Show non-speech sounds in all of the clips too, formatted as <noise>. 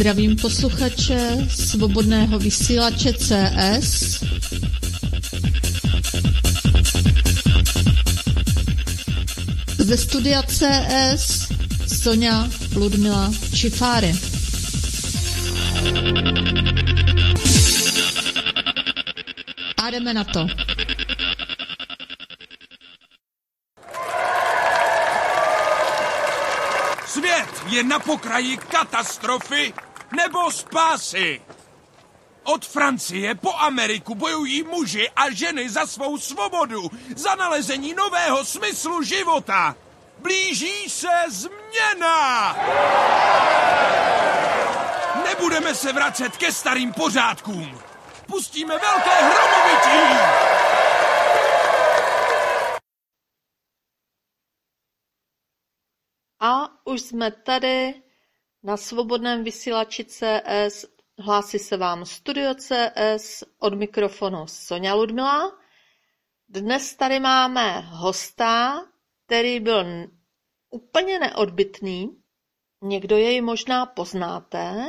Zdravím posluchače svobodného vysílače CS. Ze studia CS Sonja Ludmila Čifáry. A jdeme na to. Je na pokraji katastrofy nebo spásy. Od Francie po Ameriku bojují muži a ženy za svou svobodu, za nalezení nového smyslu života. Blíží se změna! Nebudeme se vracet ke starým pořádkům. Pustíme velké hromovití! A už jsme tady na svobodném vysílači CS. Hlásí se vám Studio CS od mikrofonu Sonja Ludmila. Dnes tady máme hosta, který byl úplně neodbitný. Někdo jej možná poznáte,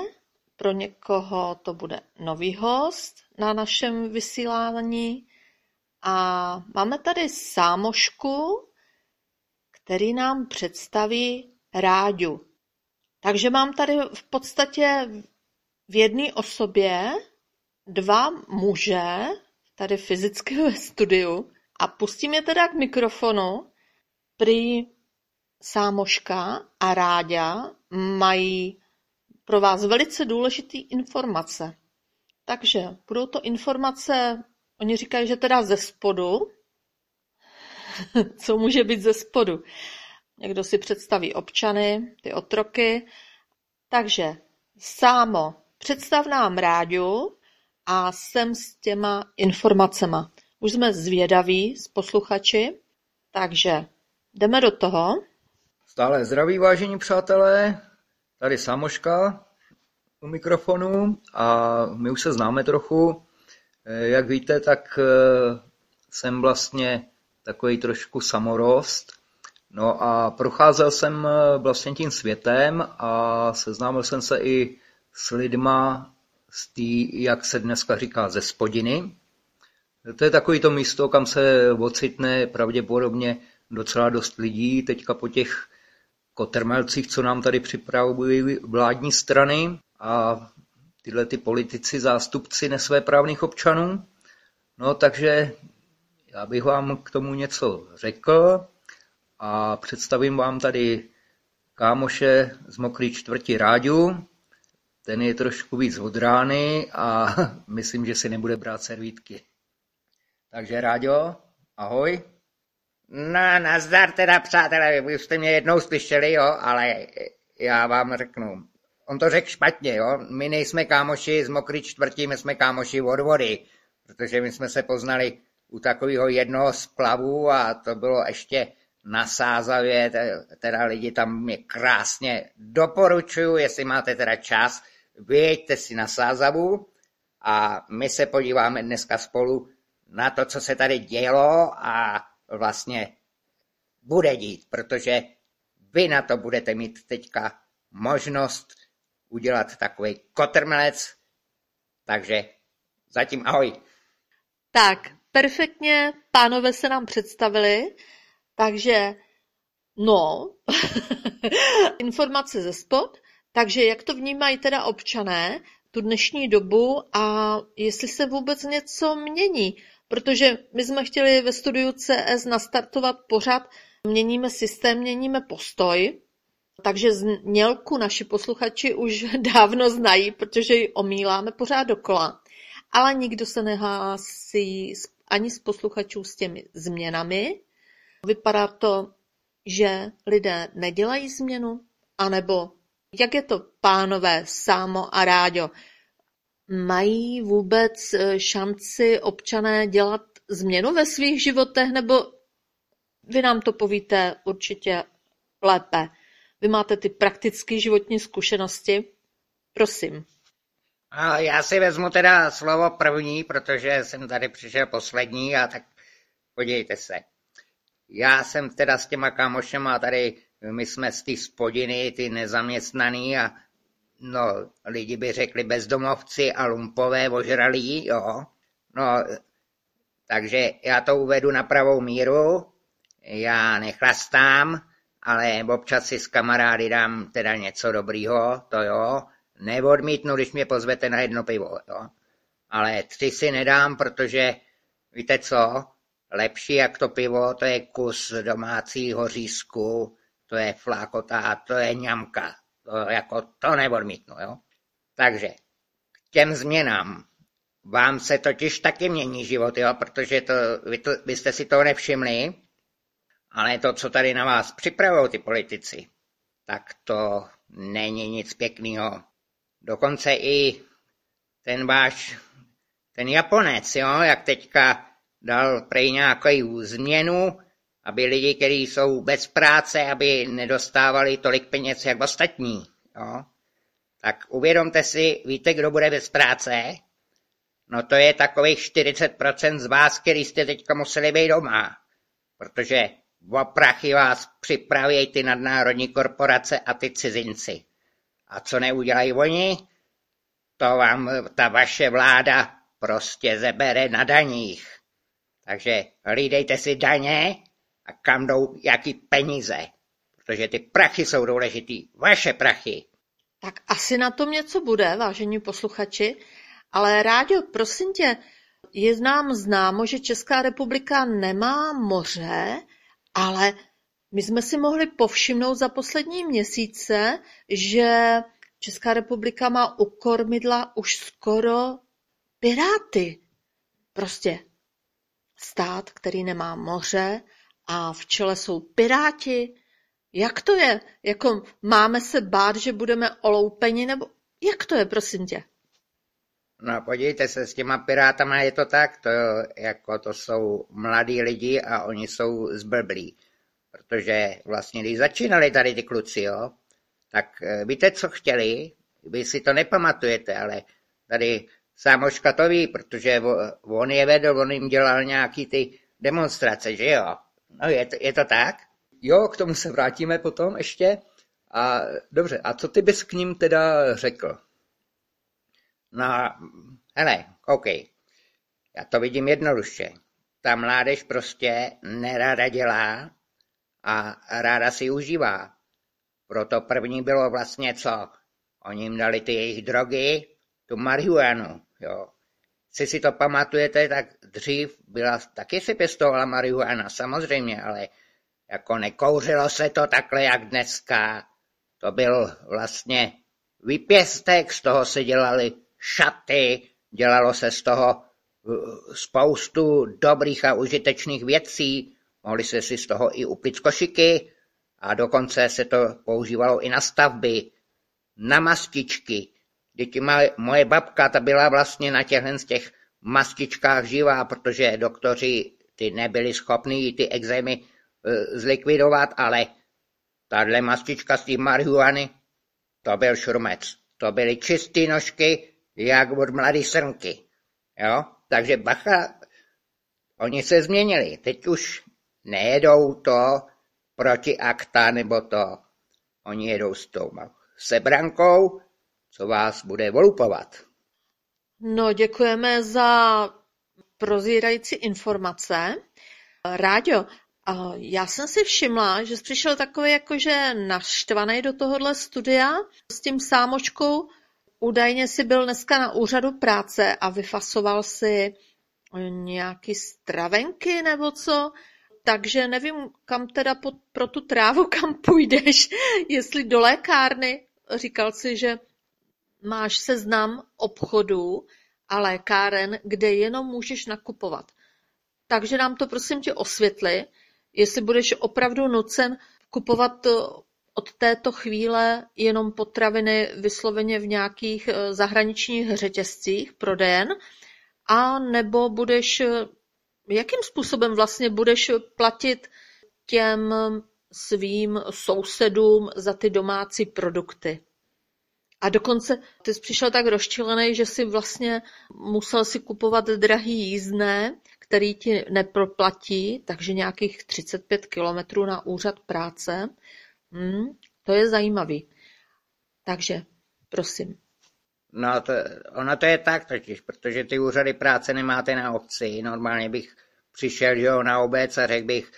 pro někoho to bude nový host na našem vysílání. A máme tady Sámošku, který nám představí Ráďu. Takže mám tady v podstatě v jedné osobě dva muže, tady fyzicky ve studiu, a pustím je teda k mikrofonu. Prý Sámoška a Ráďa mají pro vás velice důležité informace. Takže budou to informace, oni říkají, že teda ze spodu, <laughs> co může být ze spodu. Někdo si představí občany, ty otroky. Takže Sámo, představ nám Ráďu a jsem s těma informacema. Už jsme zvědaví s posluchači, takže jdeme do toho. Stále zdraví, vážení přátelé, tady Samoška u mikrofonu a my už se známe trochu. Jak víte, tak eh, jsem vlastně takový trošku samorost. No a procházel jsem eh, vlastně tím světem a seznámil jsem se i s lidma z té, jak se dneska říká, ze spodiny. To je takový to místo, kam se ocitne pravděpodobně docela dost lidí teďka po těch kotrmelcích, co nám tady připravují vládní strany a tyhle ty politici, zástupci nesvéprávných občanů. No takže já bych vám k tomu něco řekl a představím vám tady kámoše z Mokrý čtvrti Ráďu. Ten je trošku víc od rány a <laughs> myslím, že si nebude brát servítky. Takže Ráďo, ahoj. No, nazdar teda, přátelé, vy jste mě jednou slyšeli, jo, ale já vám řeknu. On to řekl špatně, jo. My nejsme kámoši z Mokrý čtvrti, my jsme kámoši od vody, protože my jsme se poznali u takového jednoho splavu a to bylo ještě na Sázavě, teda lidi tam mě krásně doporučuju, jestli máte teda čas, vyjeďte si na Sázavu a my se podíváme dneska spolu na to, co se tady dělo a vlastně bude dít, protože vy na to budete mít teďka možnost udělat takový kotrmelec, takže zatím ahoj. Tak, perfektně pánové se nám představili, takže no, <laughs> informace ze spod, takže jak to vnímají teda občané tu dnešní dobu a jestli se vůbec něco mění, protože my jsme chtěli ve studiu CS nastartovat pořád, měníme systém, měníme postoj, takže znělku naši posluchači už <laughs> dávno znají, protože ji omíláme pořád dokola. Ale nikdo se nehlásí ani z posluchačů s těmi změnami. Vypadá to, že lidé nedělají změnu, anebo jak je to, pánové Sámo a Ráďo? Mají vůbec eh, šanci občané dělat změnu ve svých životech, nebo vy nám to povíte určitě lépe. Vy máte ty praktické životní zkušenosti. Prosím. A já si vezmu teda slovo první, protože jsem tady přišel poslední a tak podívejte se. Já jsem teda s těma kámošema tady, my jsme z té spodiny, ty nezaměstnaný a no, lidi by řekli bezdomovci a lumpové ožralí, jo. No, takže já to uvedu na pravou míru, já nechlastám, ale občas si s kamarády dám teda něco dobrýho, to jo. Neodmítnu, když mě pozvete na jedno pivo, jo. Ale tři si nedám, protože víte co, lepší jak to pivo, to je kus domácího řízku, to je flákota, to je ňamka. To, jako, to neodmítnu, jo. Takže k těm změnám. Vám se totiž taky mění život, jo, protože to, vy, to, vy jste si toho nevšimli, ale to, co tady na vás připravují ty politici, tak to není nic pěkného. Dokonce i ten váš, ten Japonec, jo, jak teďka dal prej nějakou změnu, aby lidi, kteří jsou bez práce, aby nedostávali tolik peněz jak ostatní. Jo? Tak uvědomte si, víte, kdo bude bez práce? No to je takových 40% z vás, který jste teďka museli být doma. Protože o prachy vás připraví ty nadnárodní korporace a ty cizinci. A co neudělají oni? To vám ta vaše vláda prostě zebere na daních. Takže hlídejte si daně a kam jdou jaký peníze. Protože ty prachy jsou důležitý. Vaše prachy. Tak asi na tom něco bude, vážení posluchači. Ale Ráďo, prosím tě, je nám známo, že Česká republika nemá moře, ale my jsme si mohli povšimnout za poslední měsíce, že Česká republika má u kormidla už skoro piráty. Prostě stát, který nemá moře a v čele jsou piráti. Jak to je? Jako máme se bát, že budeme oloupeni, nebo jak to je, prosím tě? No podívejte se, s těma pirátama je to tak, to, jako to jsou mladí lidi a oni jsou zblblí. Protože vlastně, když začínali tady ty kluci, jo, tak eh, víte, co chtěli? Vy si to nepamatujete, ale tady Sámoška to ví, protože on je vedl, on jim dělal nějaký ty demonstrace, že jo? No je to, je to tak? Jo, k tomu se vrátíme potom ještě. A dobře, a co ty bys k ním teda řekl? No, hele, OK. Já to vidím jednoduše. Ta mládež prostě neráda dělá a ráda si užívá. Proto první bylo vlastně co? Oni jim dali ty jejich drogy, tu marihuanu, jo. Si si to pamatujete, tak dřív byla, taky si pěstovala marihuana, samozřejmě, ale jako nekouřilo se to takhle, jak dneska. To byl vlastně vypěstek, z toho se dělali šaty, dělalo se z toho uh, spoustu dobrých a užitečných věcí, mohli se si z toho i uplit košiky a dokonce se to používalo i na stavby, na mastičky. Děti moje babka ta byla vlastně na těchhle z těch mastičkách živá, protože doktoři ty nebyli schopni ty exémy uh, zlikvidovat, ale tahle mastička z té marihuany, to byl šurmec. To byly čisté nožky, jak od mladé srnky. Jo? Takže bacha, oni se změnili. Teď už nejedou to proti akta nebo to. Oni jedou s tou sebrankou, co vás bude volupovat. No, děkujeme za prozírající informace. Ráďo, já jsem si všimla, že jsi přišel takový jakože naštvaný do tohohle studia s tím sámočkou Údajně si byl dneska na úřadu práce a vyfasoval si nějaký stravenky nebo co, takže nevím, kam teda pro tu trávu, <laughs> kam půjdeš, jestli do lékárny. Říkal si, že máš seznam obchodů a lékáren, kde jenom můžeš nakupovat. Takže nám to prosím tě osvětli, jestli budeš opravdu nucen kupovat od této chvíle jenom potraviny vysloveně v nějakých eh, zahraničních řetězcích prodejen, a nebo budeš, eh, jakým způsobem vlastně budeš platit těm svým sousedům za ty domácí produkty. A dokonce ty jsi přišel tak rozčilený, že si vlastně musel si kupovat drahý jízdné, který ti neproplatí, takže nějakých 35 kilometrů na úřad práce. Hmm, to je zajímavý. Takže Prosím. No, to, ono to je tak totiž, protože ty úřady práce nemáte na obci. Normálně bych přišel jo, na obec a řekl bych,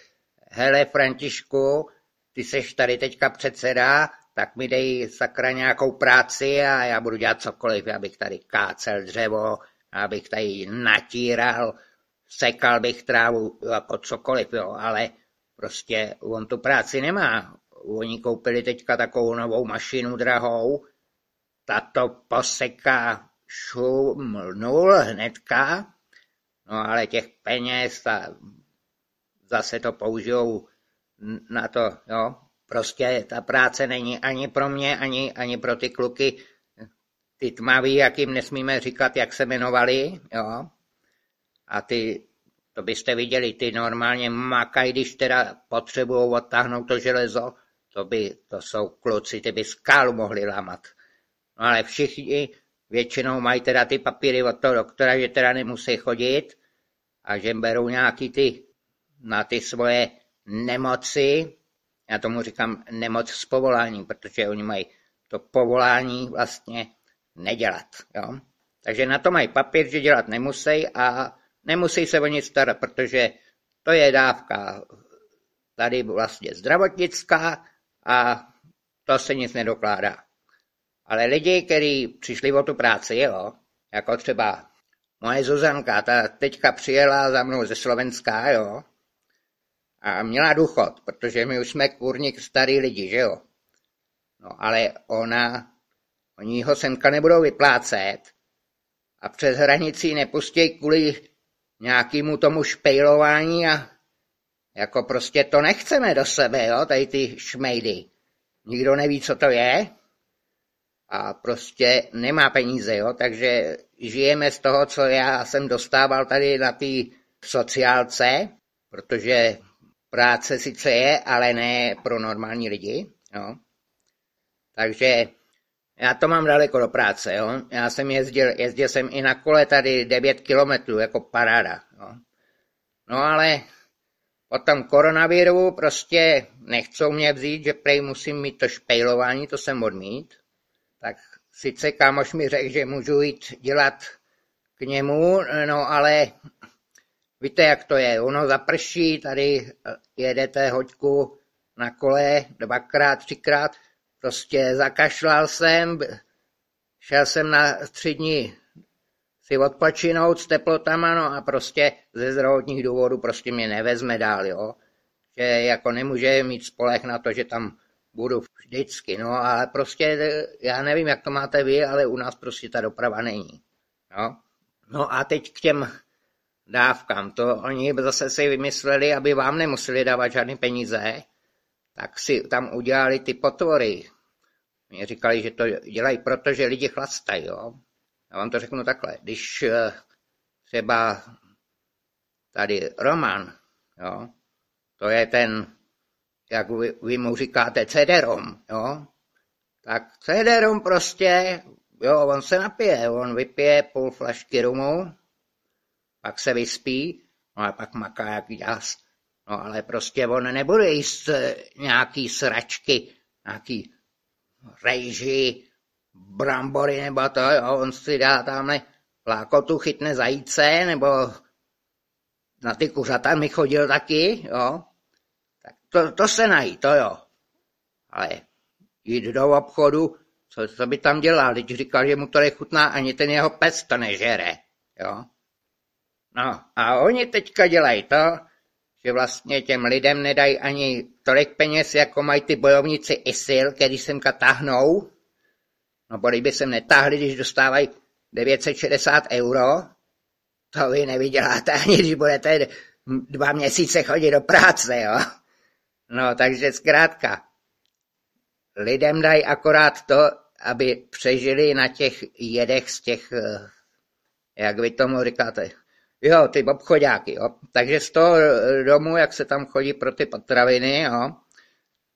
hele Františku, ty seš tady teďka předseda, tak mi dej sakra nějakou práci a já budu dělat cokoliv, abych tady kácel dřevo, abych tady natíral, sekal bych trávu, jako cokoliv, jo, ale prostě on tu práci nemá. Oni koupili teďka takovou novou mašinu drahou, tato poseká šum nul hnedka, no ale těch peněz a zase to použijou na to, jo. Prostě ta práce není ani pro mě, ani, ani pro ty kluky, ty tmavý, jak jim nesmíme říkat, jak se jmenovali, jo. A ty, to byste viděli, ty normálně makají, když teda potřebují odtáhnout to železo, to, by, to jsou kluci, ty by skálu mohli lámat. No ale všichni většinou mají teda ty papíry od toho doktora, že teda nemusí chodit a že berou nějaký ty na ty svoje nemoci, já tomu říkám nemoc z povolání, protože oni mají to povolání vlastně nedělat. Jo? Takže na to mají papír, že dělat nemusí a nemusí se o nic starat, protože to je dávka tady vlastně zdravotnická a to se nic nedokládá. Ale lidi, kteří přišli o tu práci, jo, jako třeba moje Zuzanka, ta teďka přijela za mnou ze Slovenska, jo, a měla důchod, protože my už jsme kurník starý lidi, že jo. No ale ona, oni ho semka nebudou vyplácet a přes hranici nepustí kvůli nějakému tomu špejlování a jako prostě to nechceme do sebe, jo, tady ty šmejdy. Nikdo neví, co to je a prostě nemá peníze, jo, takže žijeme z toho, co já jsem dostával tady na té sociálce, protože práce sice je, ale ne pro normální lidi, jo. Takže já to mám daleko do práce, jo. Já jsem jezdil, jezdil jsem i na kole tady 9 kilometrů, jako paráda, jo. No ale po tom koronaviru prostě nechcou mě vzít, že prej musím mít to špejlování, to jsem odmít. Tak sice kámoš mi řekl, že můžu jít dělat k němu, no ale víte, jak to je. Ono zaprší, tady jedete hoďku na kole dvakrát, třikrát, prostě zakašlal jsem, šel jsem na tři dny si odpočinout s teplotama, no a prostě ze zdravotních důvodů prostě mě nevezme dál, jo. Že jako nemůže mít spolech na to, že tam budu vždycky, no ale prostě já nevím, jak to máte vy, ale u nás prostě ta doprava není, jo. No a teď k těm dávkám, to oni zase si vymysleli, aby vám nemuseli dávat žádné peníze, tak si tam udělali ty potvory. Mě říkali, že to dělají proto, že lidi chlastají, jo. Já vám to řeknu takhle. Když eh, třeba tady Roman, jo, to je ten, jak vy, vy mu říkáte, cederom, jo, tak cederom prostě, jo, on se napije, on vypije půl flašky rumu, pak se vyspí, no a pak maká jak jas. No ale prostě on nebude jíst eh, nějaký sračky, nějaký rejži, brambory nebo to, jo, on si dá tamhle lákotu, chytne zajíce, nebo na ty kuřata mi chodil taky, jo. To, to se nají, to jo. Ale jít do obchodu, co, co by tam dělal, když říkal, že mu to nechutná, ani ten jeho pes to nežere, jo. No a oni teďka dělají to, že vlastně těm lidem nedají ani tolik peněz, jako mají ty bojovníci ISIL, který sem táhnou, No bo by sem netáhli, když dostávají 960 euro, to vy nevyděláte ani, když budete dva měsíce chodit do práce, jo. No, takže zkrátka, lidem dají akorát to, aby přežili na těch jedech z těch, eh, jak vy tomu říkáte, jo, ty obchodáky, jo. Takže z toho domu, jak se tam chodí pro ty potraviny, jo,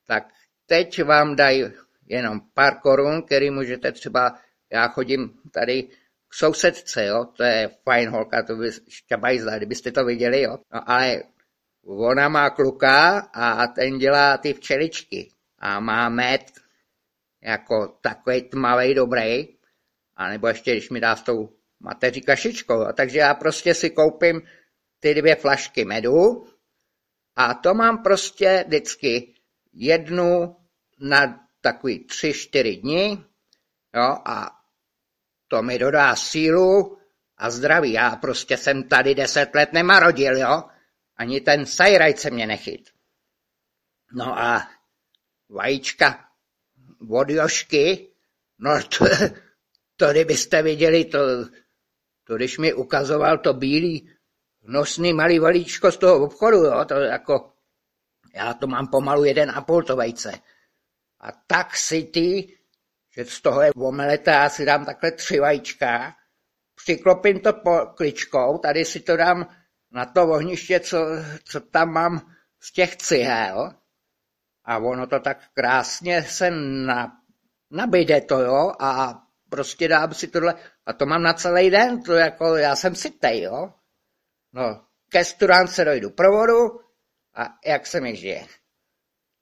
tak teď vám dají jenom pár korun, který můžete třeba, já chodím tady k sousedce, jo, to je fajn holka, to by šťabajzla, kdybyste to viděli, jo. No ale ona má kluka a ten dělá ty včeličky a má med jako takový tmavý dobrý, a nebo ještě, když mi dá s tou mateří kašičkou. A takže já prostě si koupím ty dvě flašky medu a to mám prostě vždycky jednu na takový tři, čtyři dny jo, a to mi dodá sílu a zdraví. Já prostě jsem tady deset let nemarodil, jo. Ani ten sajrajt se mě nechyt. No a vajíčka od Jošky, no to, to kdybyste viděli, to, to když mi ukazoval to bílý nosný malý valíčko z toho obchodu, jo, to jako, já to mám pomalu jeden a půl to vejce. A tak si ty, že z toho je omeleta, já si dám takhle tři vajíčka, přiklopím to po kličkou, tady si to dám na to ohniště, co, co tam mám z těch cihel. A ono to tak krásně se na, nabíde to, jo, a prostě dám si tohle, a to mám na celý den, to jako, já jsem sytej, jo. No, ke studánce dojdu provodu a jak se mi žije.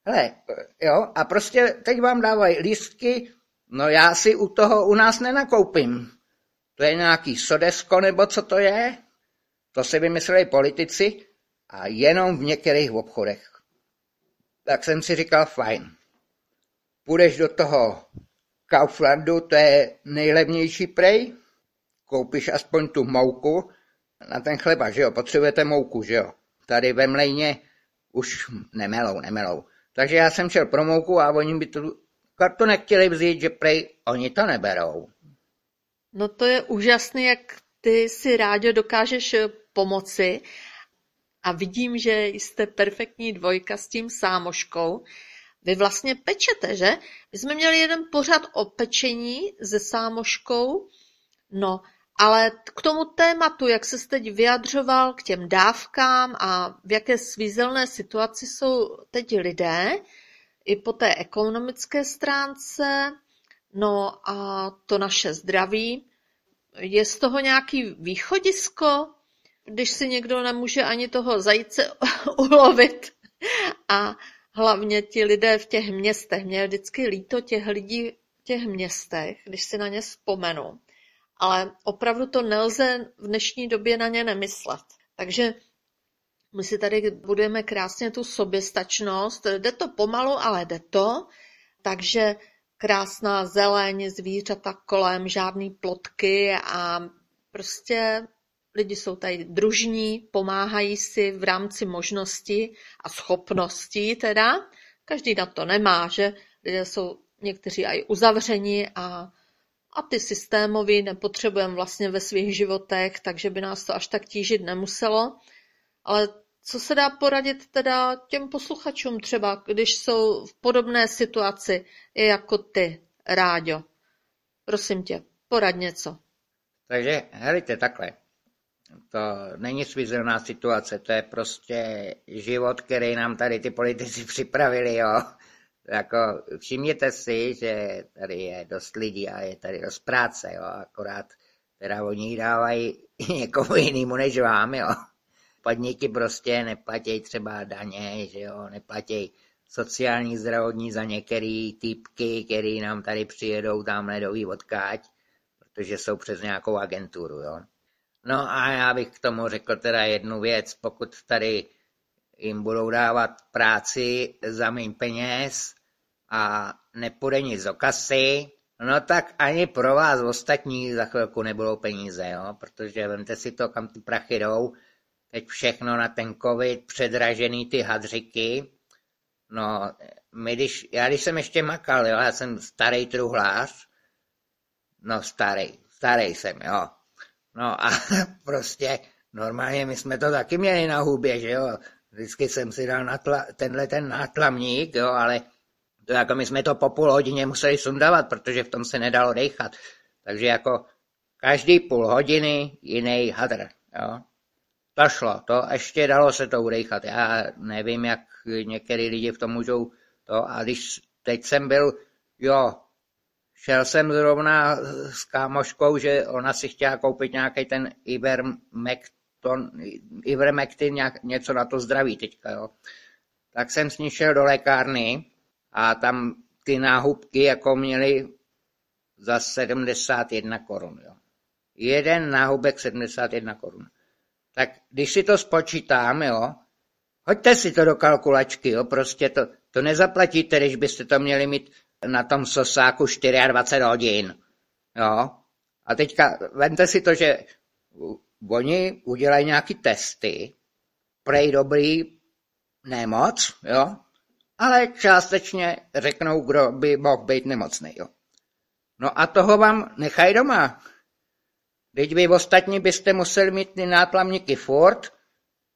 Hele, jo, a prostě teď vám dávají lístky, no já si u toho u nás nenakoupím. To je nějaký sodesko nebo co to je? To si vymysleli politici a jenom v některých obchodech. Tak jsem si říkal, fajn. Půjdeš do toho Kauflandu, to je nejlevnější prej, koupíš aspoň tu mouku na ten chleba, že jo, potřebujete mouku, že jo. Tady ve mlejně už nemelou, nemelou. Takže já jsem šel pro mouku a oni by tu kartu nechtěli vzít, že prej oni to neberou. No to je úžasné, jak ty si rádio dokážeš pomoci a vidím, že jste perfektní dvojka s tím sámoškou. Vy vlastně pečete, že? My jsme měli jeden pořad o pečení se sámoškou, no, ale k tomu tématu, jak se teď vyjadřoval k těm dávkám a v jaké svízelné situaci jsou teď lidé, i po té ekonomické stránce, no a to naše zdraví. Je z toho nějaký východisko, když si někdo nemůže ani toho zajíce <laughs> ulovit a hlavně ti lidé v těch městech. Mě je vždycky líto těch lidí v těch městech, když si na ně vzpomenu. Ale opravdu to nelze v dnešní době na ně nemyslet. Takže my si tady budeme krásně tu soběstačnost. Jde to pomalu, ale jde to. Takže krásná zeleň, zvířata kolem, žádný plotky a prostě lidi jsou tady družní, pomáhají si v rámci možnosti a schopností teda. Každý na to nemá, že lidé jsou někteří i uzavřeni a, a ty systémoví nepotřebujeme vlastně ve svých životech, takže by nás to až tak tížit nemuselo. Ale co se dá poradit teda těm posluchačům třeba, když jsou v podobné situaci jako ty, Ráďo? Prosím tě, porad něco. Takže, helejte, takhle. To není svízelná situace, to je prostě život, který nám tady ty politici <laughs> připravili, jo. Jako, všimněte si, že tady je dost lidí a je tady dost práce, jo, akorát teda oni dávají <laughs> někomu jinému než vám, jo podniky prostě neplatí třeba daně, že jo, neplatí sociální zdravotní za některé typky, který nám tady přijedou tam ledový odkáť, protože jsou přes nějakou agenturu, jo. No a já bych k tomu řekl teda jednu věc, pokud tady jim budou dávat práci za méně peněz a nepůjde nic do kasy, no tak ani pro vás ostatní za chvilku nebudou peníze, jo? protože vemte si to, kam ty prachy jdou, teď všechno na ten covid, předražený ty hadřiky. No, my když, já když jsem ještě makal, jo, já jsem starý truhlář, no starý, starý jsem, jo. No a <laughs> prostě normálně my jsme to taky měli na hubě, že jo. Vždycky jsem si dal natla, tenhle ten nátlamník, jo, ale to jako my jsme to po půl hodině museli sundávat, protože v tom se nedalo dechat. Takže jako každý půl hodiny jiný hadr, jo. To šlo, to ještě dalo se to udejchat. Já nevím, jak některý lidi v tom můžou to. A když teď jsem byl, jo, šel jsem zrovna s kámoškou, že ona si chtěla koupit nějaký ten Ivermectin, Ivermectin nějak, něco na to zdraví teďka, jo. Tak jsem s ní šel do lékárny a tam ty náhubky jako měli za 71 korun. Jo. Jeden náhubek 71 korun. Tak když si to spočítám, jo, hoďte si to do kalkulačky, jo, prostě to, to nezaplatíte, když byste to měli mít na tom sosáku 24 hodin. Jo. A teďka vente si to, že oni udělají nějaký testy, prej dobrý nemoc, jo, ale částečně řeknou, kdo by mohl být nemocný. Jo. No a toho vám nechají doma. Teď vy ostatní byste museli mít ty náplamníky furt,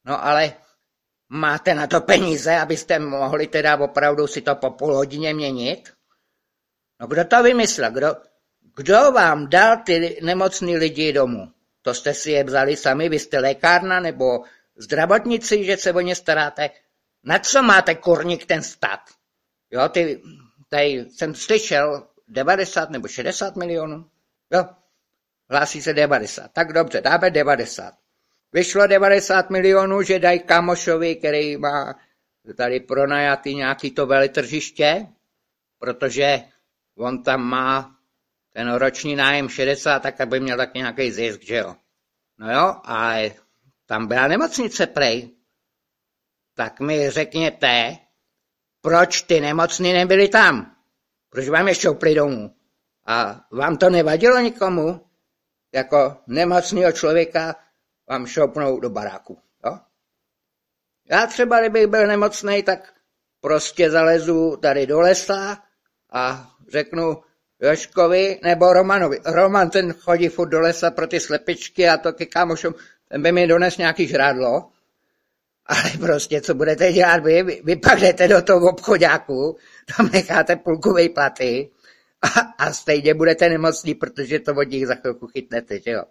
no ale máte na to peníze, abyste mohli teda opravdu si to po půl hodině měnit? No kdo to vymyslel? Kdo, kdo vám dal ty nemocný lidi domů? To jste si je vzali sami, vy jste lékárna nebo zdravotníci, že se o ně staráte? Na co máte kurník ten stát? Jo, ty, tady jsem slyšel 90 nebo 60 milionů. Jo, hlásí se 90. Tak dobře, dáme 90. Vyšlo 90 milionů, že dají Kamošovi, který má tady pronajatý nějaký to veletržiště, protože on tam má ten roční nájem 60, tak aby měl tak nějaký zisk, že jo. No jo, a tam byla nemocnice prej. Tak mi řekněte, proč ty nemocní nebyly tam? Proč vám je šoupli domů? A vám to nevadilo nikomu? Jako nemocného člověka vám šoupnou do baráku. Jo? Já třeba, kdybych byl nemocný, tak prostě zalezu tady do lesa a řeknu Joškovi nebo Romanovi. Roman ten chodí furt do lesa pro ty slepičky a to ke kámošům, ten by mi dones nějaký žrádlo. Ale prostě, co budete dělat vy? Vy, vy pak jdete do toho obchodáku, tam necháte půlkové platy a, a stejně budete nemocní, protože to od nich za chvilku chytnete, že jo?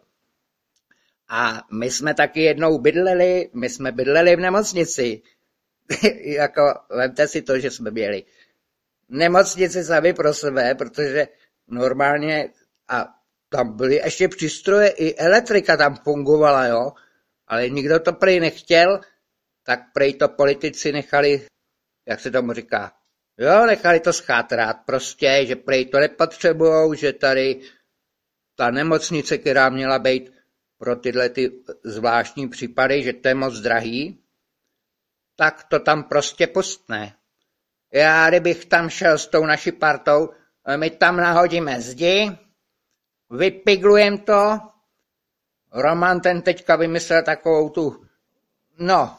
A my jsme taky jednou bydleli, my jsme bydleli v nemocnici. <laughs> jako, vemte si to, že jsme měli nemocnici sami pro sebe, protože normálně, a tam byly ještě přístroje, i elektrika tam fungovala, jo, ale nikdo to prej nechtěl, tak prej to politici nechali, jak se tomu říká, jo, nechali to schátrat prostě, že prej to nepotřebujou, že tady ta nemocnice, která měla být pro tyhle ty zvláštní případy, že to je moc drahý, tak to tam prostě pustne. Já, kdybych tam šel s tou naší partou, my tam nahodíme zdi, vypiglujem to, Roman ten teďka vymyslel takovou tu, no,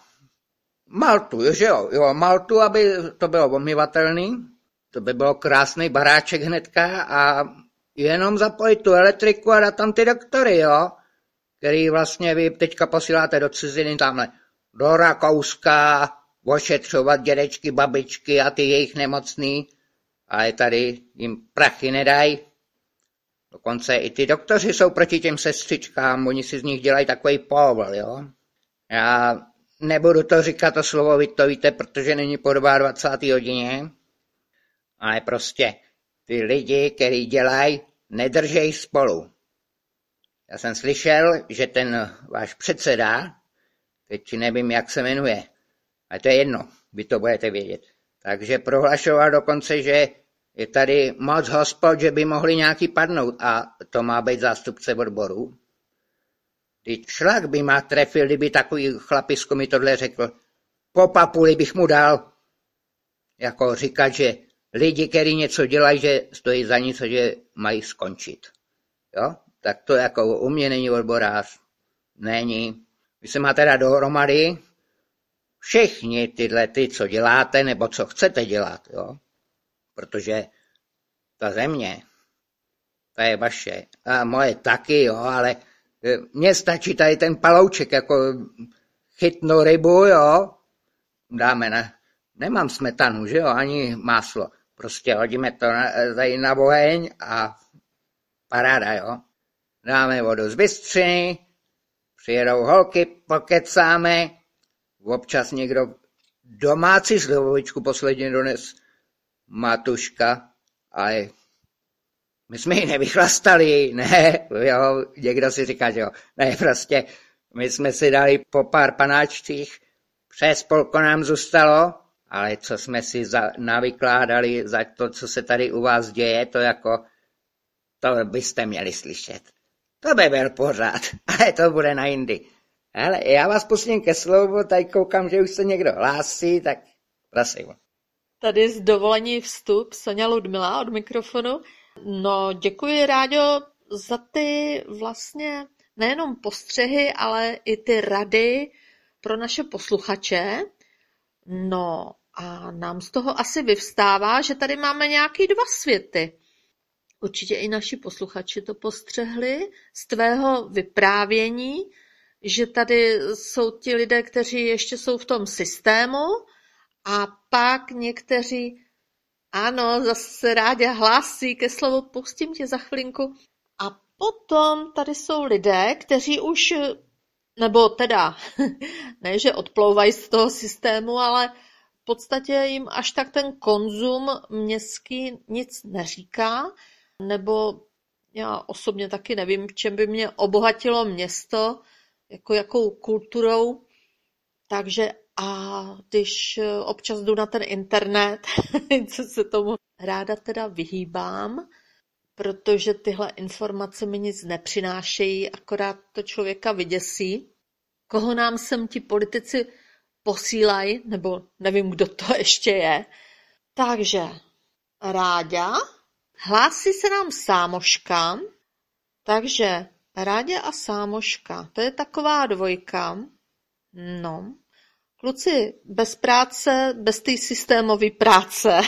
Maltu, že jo, jo, Maltu, aby to bylo omyvatelný, to by bylo krásný baráček hnedka a jenom zapojit tu elektriku a dát tam ty doktory, jo? Který vlastně vy teďka posíláte do ciziny tamhle. Do Rakouska, ošetřovat dědečky, babičky a ty jejich nemocný, ale tady jim prachy nedají. Dokonce i ty doktoři jsou proti těm sestřičkám, oni si z nich dělají takový povol, jo. Já nebudu to říkat to slovo, vy to víte, protože není po 22. hodině, ale prostě ty lidi, kteří dělají, nedržej spolu. Já jsem slyšel, že ten váš předseda, teď nevím, jak se jmenuje, ale to je jedno, vy to budete vědět, takže prohlašoval dokonce, že je tady moc hospod, že by mohli nějaký padnout a to má být zástupce odboru. Teď šlak by má trefil, kdyby takový chlapisko mi tohle řekl. Po papuli bych mu dal. Jako říkat, že lidi, kteří něco dělají, že stojí za něco, že mají skončit. Jo? tak to jako u mě není odborář. Není. Vy se máte dát dohromady všichni tyhle ty, co děláte, nebo co chcete dělat, jo. Protože ta země, ta je vaše. A moje taky, jo, ale e, mně stačí tady ten palouček, jako chytnu rybu, jo, dáme na, nemám smetanu, že jo, ani máslo. Prostě hodíme to na, tady na oheň a paráda, jo dáme vodu z bystřiny, přijedou holky, pokecáme, občas někdo domácí slivovičku posledně dones Matuška, ale my jsme ji nevychlastali, ne, jo, někdo si říká, že jo, ne, prostě my jsme si dali po pár panáčcích, přes polko nám zůstalo ale co jsme si za, navykládali za to, co se tady u vás děje, to jako, to byste měli slyšet. To by byl pořád, <laughs> ale to bude na jindy. Ale já vás pustím ke slovu, tady koukám, že už se někdo hlásí, tak prosím. Tady z dovolení vstup Sonja Ludmila od mikrofonu. No, děkuji, Ráďo, za ty vlastně nejenom postřehy, ale i ty rady pro naše posluchače. No a nám z toho asi vyvstává, že tady máme nějaký dva světy. Určitě i naši posluchači to postřehli z tvého vyprávění, že tady jsou ti lidé, kteří ještě jsou v tom systému a pak někteří, ano, zase rádi hlásí ke slovu, pustím tě za chvilinku. A potom tady jsou lidé, kteří už, nebo teda, <laughs> ne, že odplouvají z toho systému, ale v podstatě jim až tak ten konzum městský nic neříká, nebo já osobně taky nevím, čem by mě obohatilo město, jako jakou kulturou, takže a když občas jdu na ten internet, <laughs> co se tomu ráda teda vyhýbám, protože tyhle informace mi nic nepřinášejí, akorát to člověka vyděsí. Koho nám sem ti politici posílají, nebo nevím, kdo to <laughs> ještě je. Takže Ráďa, hlásí se nám Sámoška, takže Ráďa a Sámoška, to je taková dvojka. No, kluci bez práce, bez té systémové práce,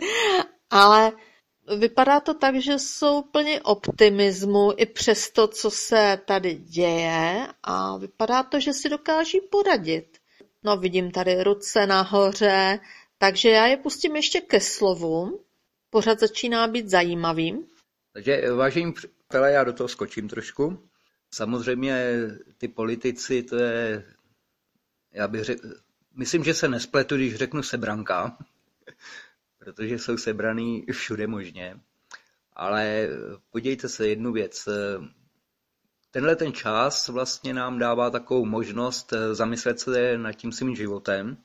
<laughs> ale vypadá to tak, že jsou plně optimismu i přes to, co se tady děje a vypadá to, že si dokáží poradit. No vidím tady ruce nahoře, takže já je pustím ještě ke slovu. Pořád začíná být zajímavým. Takže vážení přátelé, já do toho skočím trošku. Samozřejmě ty politici, to je, já bych řekl, myslím, že se nespletu, když řeknu sebranka, protože jsou sebraný všude možně. Ale podívejte se jednu věc. Tenhle ten čas vlastně nám dává takovou možnost zamyslet se nad tím svým životem.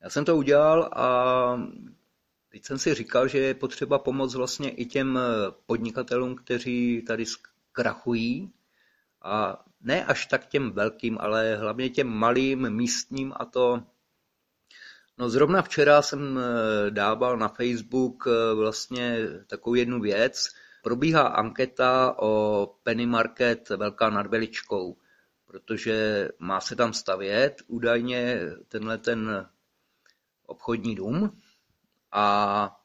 Já jsem to udělal a teď jsem si říkal, že je potřeba pomoct vlastně i těm podnikatelům, kteří tady zkrachují. A ne až tak těm velkým, ale hlavně těm malým místním a to No zrovna včera jsem eh, dával na Facebook eh, vlastně takovou jednu věc. Probíhá anketa o Penny Market Velká nad Veličkou, protože má se tam stavět údajně tenhle ten obchodní dům a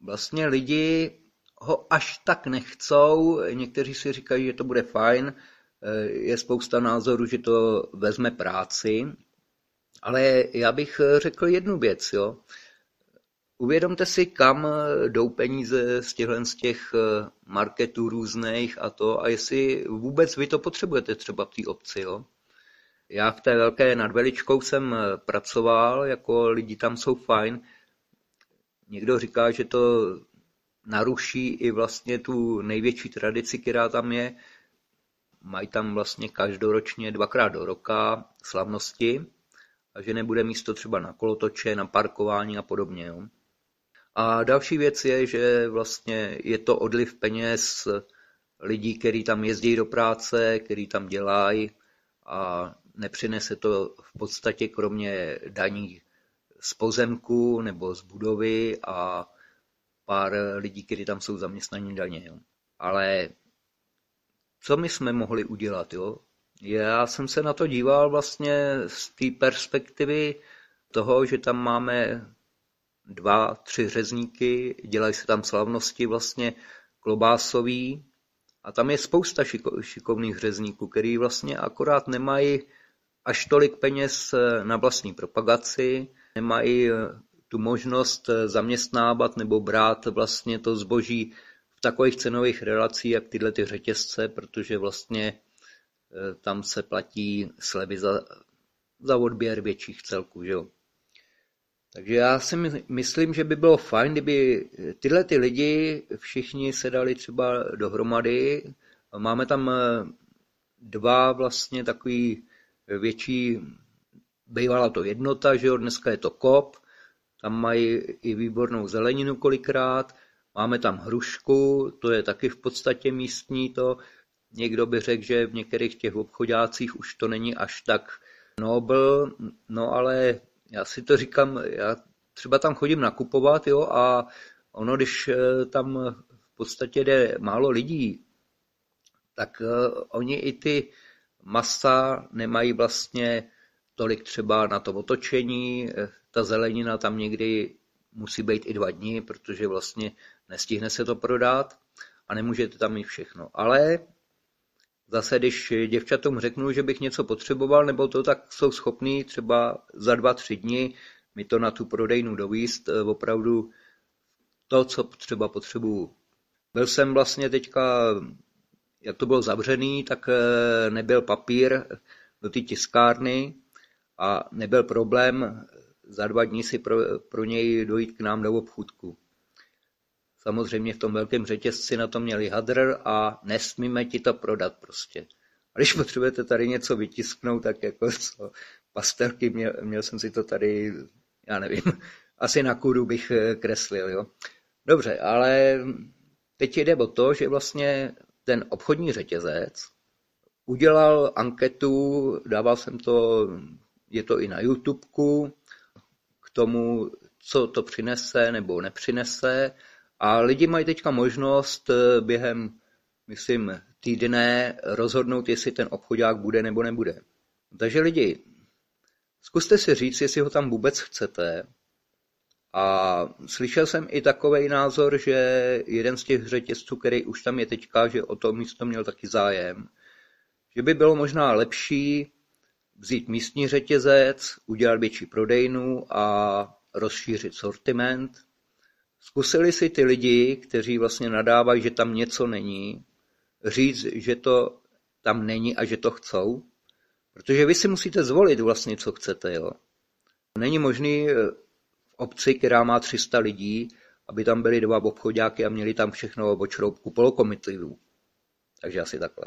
vlastně lidi ho až tak nechcou, někteří si říkají, že to bude fajn, eh, je spousta názorů, že to vezme práci, ale já bych eh, řekl jednu věc. Jo. Uvědomte si, kam eh, jdou peníze z těchto z těch marketů různých a to, a jestli vůbec vy to potřebujete třeba v té obci. Jo. Já v té velké nad Veličkou jsem pracoval, jako lidi tam jsou fajn. Někdo říká, že to naruší i vlastně tu největší tradici, která tam je. Mají tam vlastně každoročně dvakrát do roka slavnosti a že nebude místo třeba na kolotoče, na parkování a podobně. Jo. A další věc je, že vlastně je to odliv peněz lidí, kteří tam jezdí do práce, kteří tam dělají a nepřinese to v podstatě kromě daní z pozemku nebo z budovy a pár lidí, kteří tam jsou zaměstnaní daně. Jo. Ale co my jsme mohli udělat? Jo? Já jsem se na to díval vlastně z té perspektivy toho, že tam máme dva, tři řezníky, dělají se tam slavnosti vlastně klobásový a tam je spousta šiko, šikovných řezníků, který vlastně akorát nemají až tolik peněz na vlastní propagaci, nemají tu možnost zaměstnávat nebo brát vlastně to zboží v takových cenových relacích, jak tyhle ty řetězce, protože vlastně Eh, tam se platí slevy za, za odběr větších celků. Že jo? Takže já si myslím, že by bylo fajn, kdyby tyhle ty lidi všichni se dali třeba dohromady. Máme tam eh, dva vlastně takový větší bývala to jednota, že jo, dneska je to kop, tam mají i výbornou zeleninu kolikrát, máme tam hrušku, to je taky v podstatě místní to, někdo by řekl, že v některých těch obchodácích už to není až tak nobl, no ale já si to říkám, já třeba tam chodím nakupovat, jo, a ono, když eh, tam v podstatě jde málo lidí, tak uh, oni i ty masa nemají vlastně tolik třeba na to otočení, eh, ta zelenina tam někdy musí být i dva dny, protože vlastně nestihne se to prodat a nemůžete tam mít všechno. Ale zase, když děvčatům řeknu, že bych něco potřeboval, nebo to, tak jsou schopní třeba za dva, tři dny mi to na tu prodejnu dovíst eh, opravdu to, co třeba potřebuju. Byl jsem vlastně teďka, jak to bylo zavřený, tak eh, nebyl papír do té tiskárny a nebyl problém za dva dní si pro, pro něj dojít k nám do obchůdku. Samozřejmě v tom velkém řetězci na to měli hadr a nesmíme ti to prodat prostě. A když potřebujete tady něco vytisknout, tak jako co, pastelky, měl, měl jsem si to tady, já nevím, <laughs> asi na kůru bych eh, kreslil, jo. Dobře, ale teď jde o to, že vlastně ten obchodní řetězec udělal anketu, dával jsem to, je to i na YouTubeku, k tomu, co to přinese nebo nepřinese. A lidi mají teďka možnost eh, během, myslím, týdne rozhodnout, jestli ten obchodák bude nebo nebude. Takže lidi, zkuste si říct, jestli ho tam vůbec chcete, a slyšel jsem i takový názor, že jeden z těch řetězců, který už tam je teďka, že o to místo měl taky zájem, že by bylo možná lepší vzít místní řetězec, udělat větší prodejnu a rozšířit sortiment. Zkusili si ty lidi, kteří vlastně nadávají, že tam něco není, říct, že to tam není a že to chcou? Protože vy si musíte zvolit vlastně, co chcete. Jo. Není možný obci, která má 300 lidí, aby tam byly dva obchodáky a měli tam všechno od šroubku polokomitlivů. Takže asi takhle.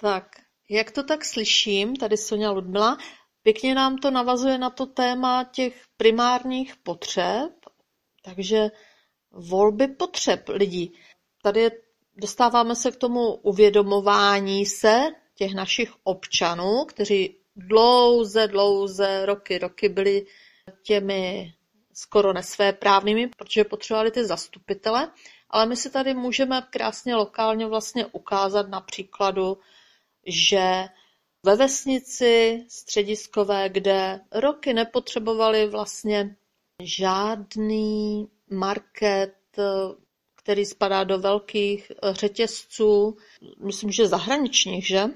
Tak, jak to tak slyším, tady Sonja Ludmila, pěkně nám to navazuje na to téma těch primárních potřeb, takže volby potřeb lidí. Tady dostáváme se k tomu uvědomování se těch našich občanů, kteří dlouze, dlouze, roky, roky byli těmi skoro nesvéprávnými, protože potřebovali ty zastupitele, ale my si tady můžeme krásně lokálně vlastně ukázat na příkladu, že ve vesnici střediskové, kde roky nepotřebovali vlastně žádný market, který spadá do velkých řetězců, myslím, že zahraničních, že?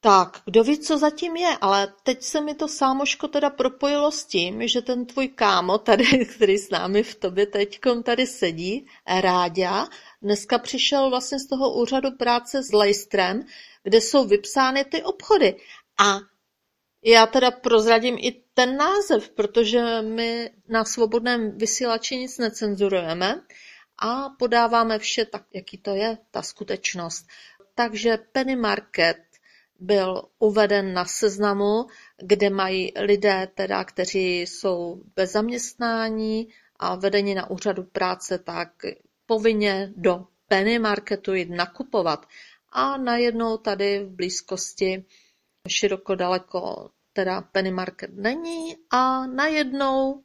Tak, kdo ví, co zatím je, ale teď se mi to sámoško teda propojilo s tím, že ten tvůj kámo tady, <laughs> který s námi v tobě teďkom tady sedí, Ráďa, dneska přišel vlastně z toho úřadu práce s Lejstrem, kde jsou vypsány ty obchody. A já teda prozradím i ten název, protože my na svobodném vysílači nic necenzurujeme a podáváme vše tak, jaký to je, ta skutečnost. Takže Penny Market byl uveden na seznamu, kde mají lidé, teda, kteří jsou bez zaměstnání a vedení na úřadu práce, tak povinně do penny marketu jít nakupovat. A najednou tady v blízkosti široko daleko teda penny market není a najednou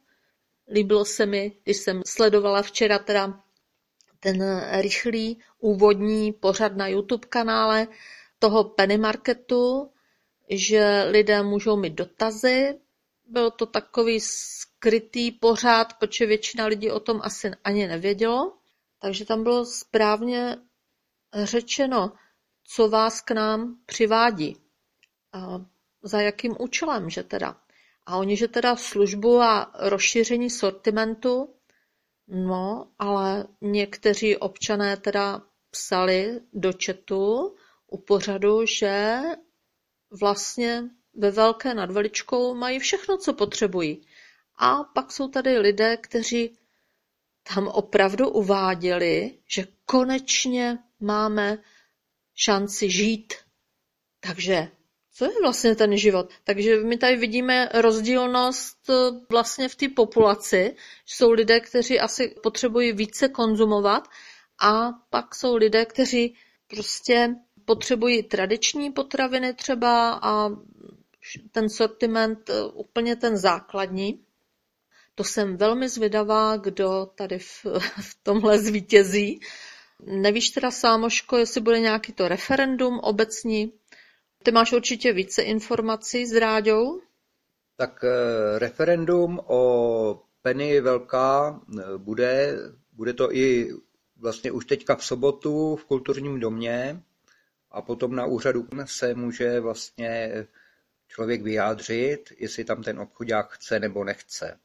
líbilo se mi, když jsem sledovala včera teda ten rychlý úvodní pořad na YouTube kanále, toho penny marketu, že lidé můžou mít dotazy. Byl to takový skrytý pořád, protože většina lidí o tom asi ani nevědělo. Takže tam bylo správně řečeno, co vás k nám přivádí. A za jakým účelem, že teda. A oni, že teda službu a rozšíření sortimentu, no, ale někteří občané teda psali do chatu, u pořadu, že vlastně ve Velké nad Veličkou mají všechno, co potřebují. A pak jsou tady lidé, kteří tam opravdu uváděli, že konečně máme šanci žít. Takže co je vlastně ten život. Takže my tady vidíme rozdílnost eh, vlastně v té populaci. Jsou lidé, kteří asi potřebují více konzumovat a pak jsou lidé, kteří prostě potřebují tradiční potraviny třeba a ten sortiment eh, úplně ten základní. To jsem velmi zvědavá, kdo tady v, <laughs> v tomhle zvítězí. Nevíš teda, Sámoško, jestli bude nějaký to referendum obecní? Ty máš určitě více informací s Ráďou? Tak eh, referendum o Penny Velká eh, bude, bude to i vlastně už teďka v sobotu v kulturním domě a potom na úřadu se může vlastně člověk vyjádřit, jestli tam ten obchodák chce nebo nechce.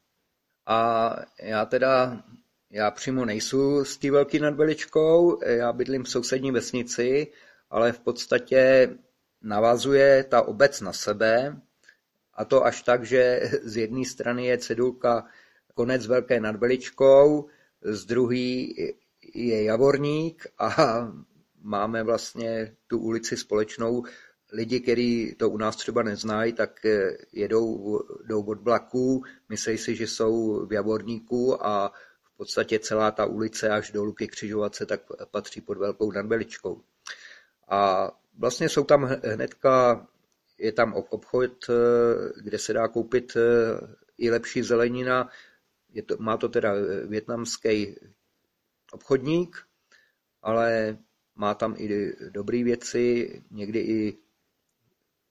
A já teda, já přímo nejsou s tím velký nad Veličkou, já bydlím v sousední vesnici, ale v podstatě navazuje ta obec na sebe, a to až tak, že z jedné strany je cedulka konec Velké nad Veličkou, z druhé je Javorník a máme vlastně tu ulici společnou. Lidi, kteří to u nás třeba neznají, tak jedou jdou od vlaků, myslí si, že jsou v Javorníku a podstatě celá ta ulice až do Luky Křižovatce tak patří pod Velkou nad Veličkou. A Vlastně jsou tam hnedka, je tam obchod, eh, kde se dá koupit eh, i lepší zelenina. Je to, má to teda větnamský obchodník, ale má tam i dobré věci, někdy i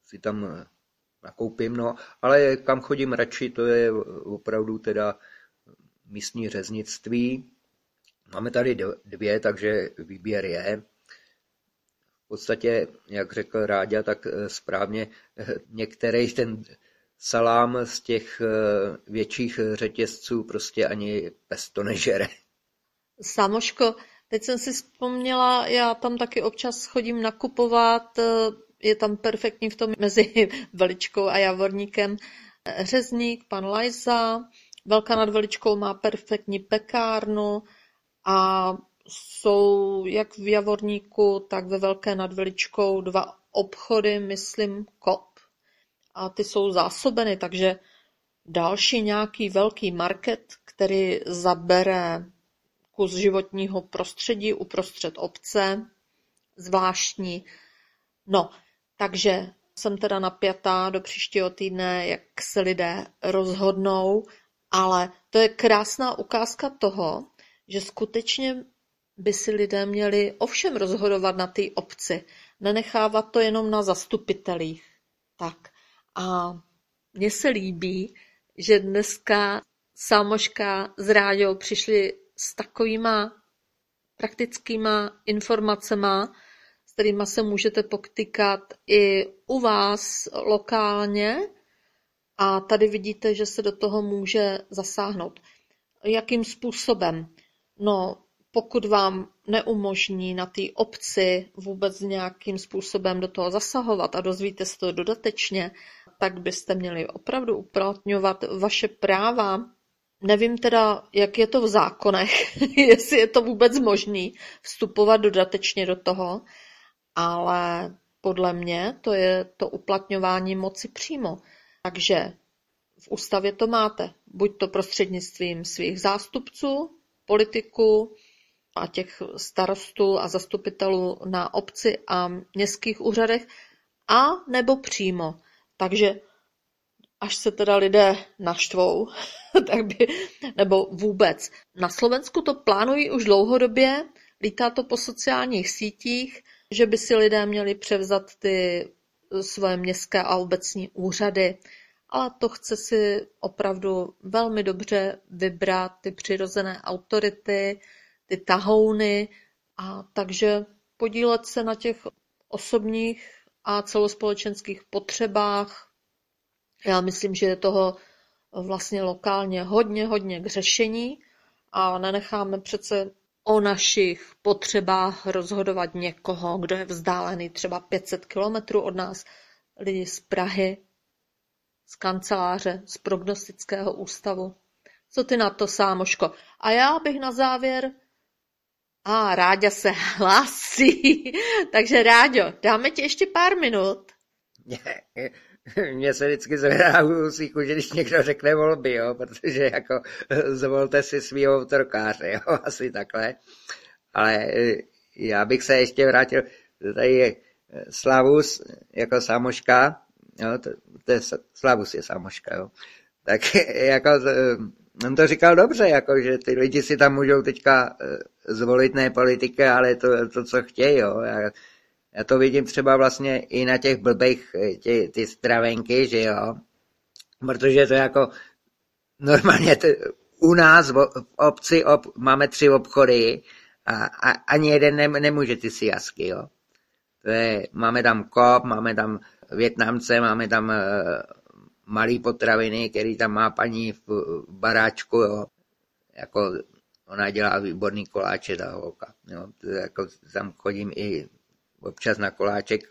si tam nakoupím, no, ale kam chodím radši, to je opravdu teda místní řeznictví. Máme tady dvě, takže výběr je. V podstatě, jak řekl Ráďa, tak eh, správně eh, některý ten salám z těch eh, větších řetězců prostě ani pes to nežere. Samoško, teď jsem si vzpomněla, já tam taky občas chodím nakupovat, je tam perfektní v tom mezi <laughs> Veličkou a Javorníkem řezník, pan Lajza, Velká nad Veličkou má perfektní pekárnu a jsou jak v Javorníku, tak ve Velké nad Veličkou dva obchody, myslím Kop, a ty jsou zásobeny, takže další nějaký velký market, který zabere kus životního prostředí uprostřed obce, zvláštní. No, takže jsem teda napjatá do příštího týdne, jak se lidé rozhodnou, ale to je krásná ukázka toho, že skutečně by si lidé měli ovšem rozhodovat na té obci, nenechávat to jenom na zastupitelích. Tak a mně se líbí, že dneska Sámoška s Ráďou přišli s takovýma praktickýma informacema, s kterými se můžete poktýkat i u vás lokálně a tady vidíte, že se do toho může zasáhnout. Jakým způsobem? No, pokud vám neumožní na té obci vůbec nějakým způsobem do toho zasahovat a dozvíte se to dodatečně, tak byste měli opravdu uplatňovat vaše práva. Nevím teda, jak je to v zákonech, <laughs> jestli je to vůbec možný vstupovat dodatečně do toho, ale podle mě to je to uplatňování moci přímo. Takže v ústavě to máte, buď to prostřednictvím svých zástupců, politiků, a těch starostů a zastupitelů na obci a městských úřadech a nebo přímo. Takže až se teda lidé naštvou, <laughs> tak by, nebo vůbec. Na Slovensku to plánují už dlouhodobě, lítá to po sociálních sítích, že by si lidé měli převzat ty svoje městské a obecní úřady, ale to chce si opravdu velmi dobře vybrat ty přirozené autority, ty tahouny a takže podílet se na těch osobních a celospolečenských potřebách. Já myslím, že je toho vlastně lokálně hodně, hodně k řešení a nenecháme přece o našich potřebách rozhodovat někoho, kdo je vzdálený třeba 500 kilometrů od nás, lidi z Prahy, z kanceláře, z prognostického ústavu. Co ty na to, Sámoško? A já bych na závěr a Ráďa se hlásí. <laughs> Takže Ráďo, dáme ti ještě pár minut. <laughs> <laughs> Mně se vždycky zvedá u usíku, že když někdo řekne volby, jo, protože jako zvolte si svýho autorkáře, <laughs> jo, asi takhle. Ale e, já bych se ještě vrátil, tady je Slavus jako samoška, jo, to, to je, Slavus je samoška, jo. Tak jako on to říkal dobře, jako, že ty lidi si tam můžou teďka zvolit ne politiky, ale to, to co chtějí, jo. Já, já to vidím třeba vlastně i na těch blbých tě, ty stravenky, že jo. Protože to jako normálně to, u nás v obci ob, máme tři obchody a, a ani jeden ne, nemůže ty si jasky, jo. To je, máme tam kop, máme tam Větnamce, máme tam uh, malý potraviny, který tam má paní v, v baráčku, jo. Jako ona dělá výborný koláče, ta holka. Jo. To jako tam chodím i občas na koláček,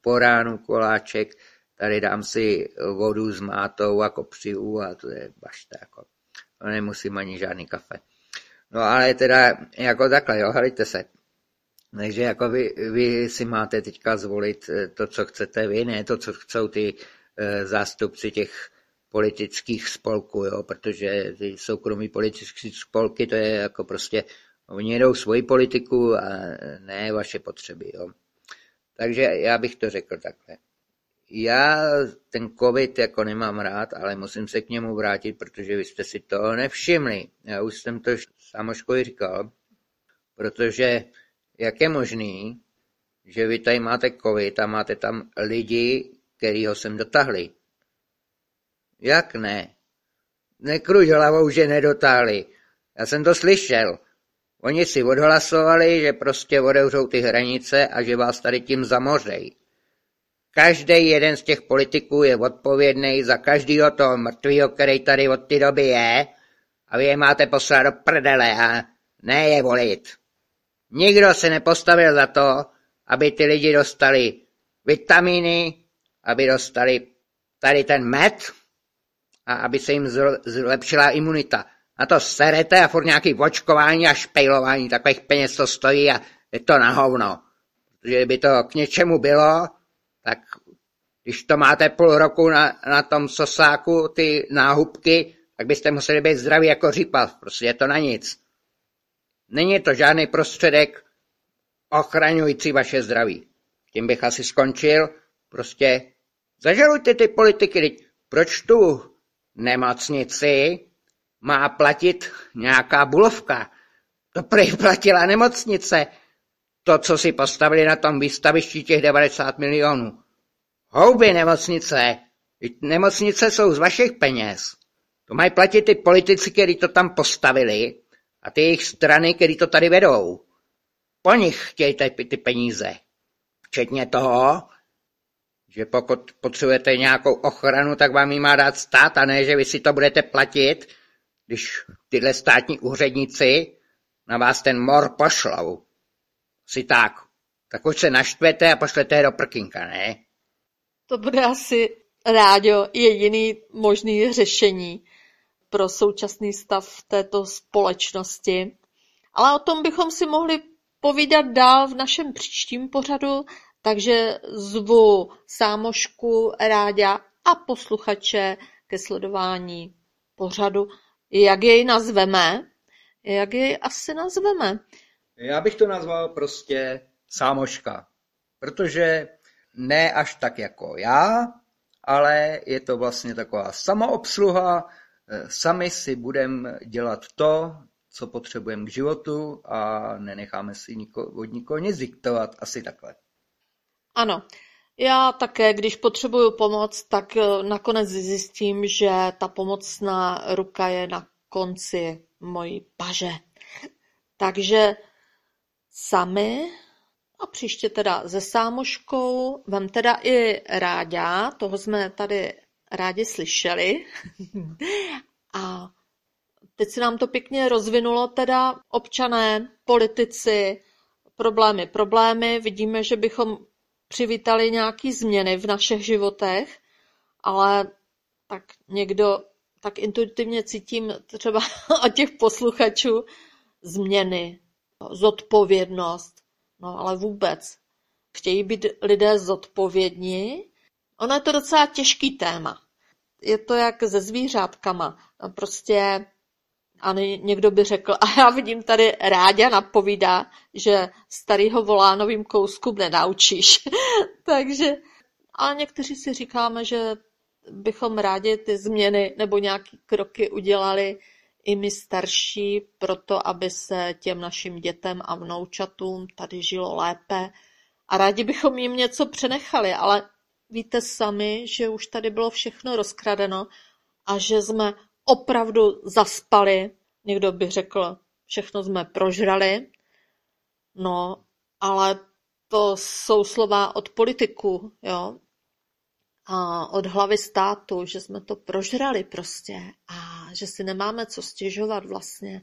po ránu koláček, tady dám si vodu s mátou a kopřivu a to je bašta, jako. To nemusím ani žádný kafe. No ale teda jako takhle, jo, hrajte se. Takže jako vy, vy si máte teďka zvolit eh, to, co chcete vy, ne to, co chcou ty e, zástupci těch politických spolků, jo, protože ty soukromí politické spolky, to je jako prostě, oni jedou svoji politiku a ne vaše potřeby, jo. Takže já bych to řekl takhle. Já ten covid jako nemám rád, ale musím se k němu vrátit, protože vy jste si to nevšimli. Já už jsem to samoškovi říkal, protože jak je možný, že vy tady máte covid a máte tam lidi, který ho sem dotahli. Jak ne? Nekruž hlavou, že nedotáhli. Já jsem to slyšel. Oni si odhlasovali, že prostě odevřou ty hranice a že vás tady tím zamořej. Každý jeden z těch politiků je odpovědný za každýho toho mrtvého, který tady od té doby je a vy je máte poslat do prdele a ne je volit. Nikdo se nepostavil za to, aby ty lidi dostali vitamíny, aby dostali tady ten med a aby se jim zlepšila imunita. Na to serete a furt nějaký očkování a špejlování, takových peněz to stojí a je to na hovno. Protože by to k něčemu bylo, tak když to máte půl roku na, na tom sosáku, ty náhubky, tak byste museli být zdraví jako řípa. Prostě je to na nic. Není to žádný prostředek ochraňující vaše zdraví. Tím bych asi skončil. Prostě zažalujte ty politiky. Proč tu nemocnici má platit nějaká bulovka? To prej platila nemocnice. To, co si postavili na tom výstavišti těch 90 milionů. Houby nemocnice. Nemocnice jsou z vašich peněz. To mají platit ty politici, kteří to tam postavili a ty jejich strany, kteří to tady vedou. Po nich chtějí ty, ty peníze. Včetně toho, že pokud potřebujete nějakou ochranu, tak vám ji má dát stát a ne, že vy si to budete platit, když tyhle státní úředníci na vás ten mor pošlou. Si tak. Tak už se naštvete a pošlete do prkinka, ne? To bude asi, Ráďo, jediný možný řešení pro současný stav této společnosti. Ale o tom bychom si mohli povídat dál v našem příštím pořadu, takže zvu Sámošku, Ráďa a posluchače ke sledování pořadu. Jak jej nazveme? Jak jej asi nazveme? Já bych to nazval prostě Sámoška, protože ne až tak jako já, ale je to vlastně taková samoobsluha, Eh, sami si budeme dělat to, co potřebujeme k životu a nenecháme si niko, od nikoho nic diktovat, asi takhle. Ano, já také, když potřebuju pomoc, tak eh, nakonec zjistím, že ta pomocná ruka je na konci mojí paže. Takže sami a příště teda se sámoškou, vem teda i Ráďa, toho jsme tady rádi slyšeli. <laughs> A teď se nám to pěkně rozvinulo, teda občané, politici, problémy, problémy. Vidíme, že bychom přivítali nějaké změny v našich životech, ale tak někdo tak intuitivně cítím třeba <laughs> od těch posluchačů změny, zodpovědnost, no ale vůbec. Chtějí být lidé zodpovědní Ono je to docela těžký téma. Je to jak se zvířátkama. Prostě a někdo by řekl, a já vidím tady Ráďa napovídá, že starýho volánovým kousku nenaučíš. <laughs> Takže, ale někteří si říkáme, že bychom rádi ty změny nebo nějaké kroky udělali i my starší, proto aby se těm našim dětem a vnoučatům tady žilo lépe. A rádi bychom jim něco přenechali, ale víte sami, že už tady bylo všechno rozkradeno a že jsme opravdu zaspali. Někdo by řekl, všechno jsme prožrali. No, ale to jsou slova od politiků, jo a od hlavy státu, že jsme to prožrali prostě a že si nemáme co stěžovat vlastně.